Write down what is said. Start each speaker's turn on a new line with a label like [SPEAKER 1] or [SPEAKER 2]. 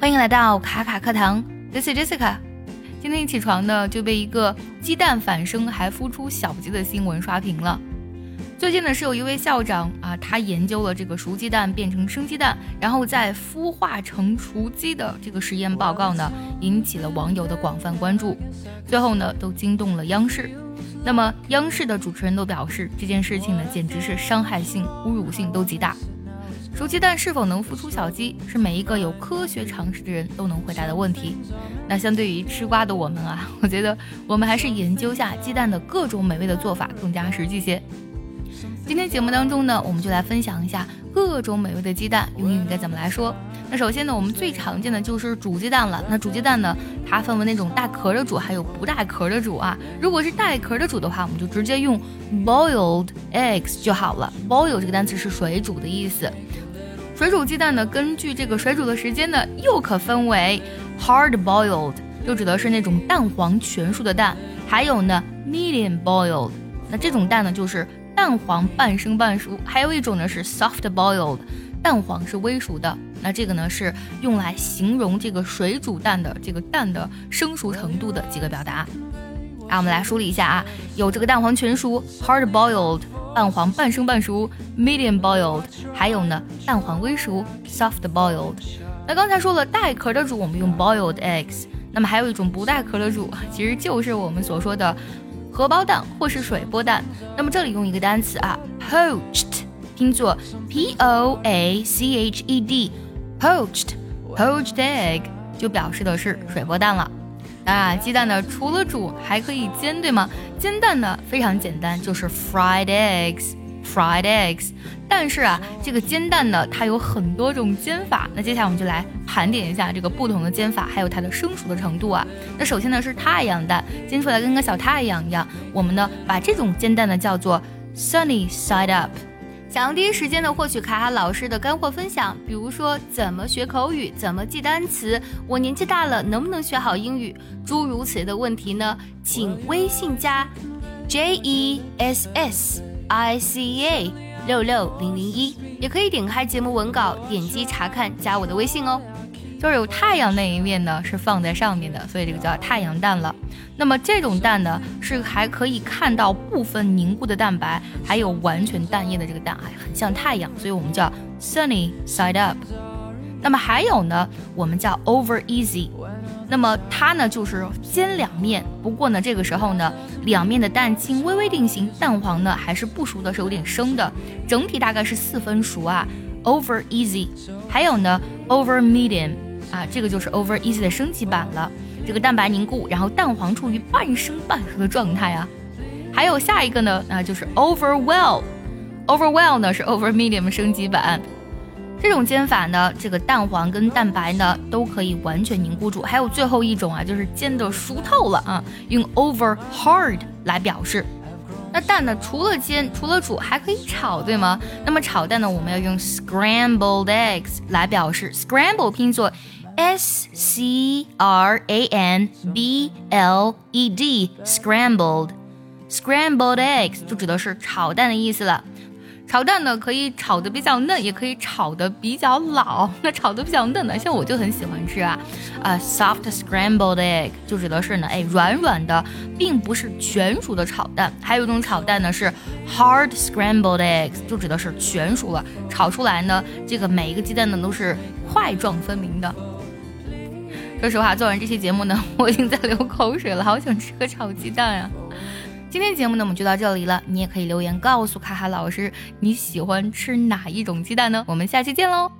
[SPEAKER 1] 欢迎来到卡卡课堂，This is Jessica。今天一起床呢，就被一个鸡蛋反生还孵出小鸡的新闻刷屏了。最近呢，是有一位校长啊，他研究了这个熟鸡蛋变成生鸡蛋，然后再孵化成雏鸡的这个实验报告呢，引起了网友的广泛关注，最后呢，都惊动了央视。那么央视的主持人都表示，这件事情呢，简直是伤害性、侮辱性都极大。熟鸡蛋是否能孵出小鸡，是每一个有科学常识的人都能回答的问题。那相对于吃瓜的我们啊，我觉得我们还是研究下鸡蛋的各种美味的做法更加实际些。今天节目当中呢，我们就来分享一下各种美味的鸡蛋用英语该怎么来说。那首先呢，我们最常见的就是煮鸡蛋了。那煮鸡蛋呢，它分为那种带壳的煮，还有不带壳的煮啊。如果是带壳的煮的话，我们就直接用 boiled eggs 就好了。boil 这个单词是水煮的意思。水煮鸡蛋呢，根据这个水煮的时间呢，又可分为 hard boiled，就指的是那种蛋黄全熟的蛋；还有呢 medium boiled，那这种蛋呢就是蛋黄半生半熟；还有一种呢是 soft boiled，蛋黄是微熟的。那这个呢是用来形容这个水煮蛋的这个蛋的生熟程度的几个表达。啊，我们来梳理一下啊，有这个蛋黄全熟 hard boiled。蛋黄半生半熟，medium boiled，还有呢，蛋黄微熟，soft boiled。那刚才说了带壳的煮，我们用 boiled eggs。那么还有一种不带壳的煮，其实就是我们所说的荷包蛋或是水波蛋。那么这里用一个单词啊，poached，拼作 p o a c h e d，poached，poached egg 就表示的是水波蛋了。啊，鸡蛋呢，除了煮还可以煎，对吗？煎蛋呢非常简单，就是 fried eggs，fried eggs。但是啊，这个煎蛋呢，它有很多种煎法。那接下来我们就来盘点一下这个不同的煎法，还有它的生熟的程度啊。那首先呢是太阳蛋，煎出来跟个小太阳一样。我们呢把这种煎蛋呢叫做 sunny side up。想要第一时间的获取卡卡老师的干货分享，比如说怎么学口语，怎么记单词，我年纪大了能不能学好英语，诸如此类的问题呢？请微信加 J E S S I C A 六六零零一，也可以点开节目文稿，点击查看，加我的微信哦。就是有太阳那一面呢，是放在上面的，所以这个叫太阳蛋了。那么这种蛋呢，是还可以看到部分凝固的蛋白，还有完全蛋液的这个蛋，还很像太阳，所以我们叫 sunny side up。那么还有呢，我们叫 over easy。那么它呢就是煎两面，不过呢这个时候呢，两面的蛋清微微定型，蛋黄呢还是不熟的，是有点生的，整体大概是四分熟啊。over easy。还有呢 over medium。啊，这个就是 over easy 的升级版了。这个蛋白凝固，然后蛋黄处于半生半熟的状态啊。还有下一个呢，那就是 over well。over well 呢是 over medium 升级版。这种煎法呢，这个蛋黄跟蛋白呢都可以完全凝固住。还有最后一种啊，就是煎的熟透了啊，用 over hard 来表示。那蛋呢，除了煎，除了煮，还可以炒，对吗？那么炒蛋呢，我们要用 scrambled eggs 来表示。scramble 拼作。S C R A N B L E D scrambled scrambled eggs 就指的是炒蛋的意思了。炒蛋呢，可以炒的比较嫩，也可以炒的比较老。那炒的比较嫩的，像我就很喜欢吃啊，啊，soft scrambled egg 就指的是呢，哎，软软的，并不是全熟的炒蛋。还有一种炒蛋呢是 hard scrambled eggs，就指的是全熟了，炒出来呢，这个每一个鸡蛋呢都是块状分明的。说实话，做完这期节目呢，我已经在流口水了，好想吃个炒鸡蛋呀！今天节目呢，我们就到这里了。你也可以留言告诉卡卡老师，你喜欢吃哪一种鸡蛋呢？我们下期见喽！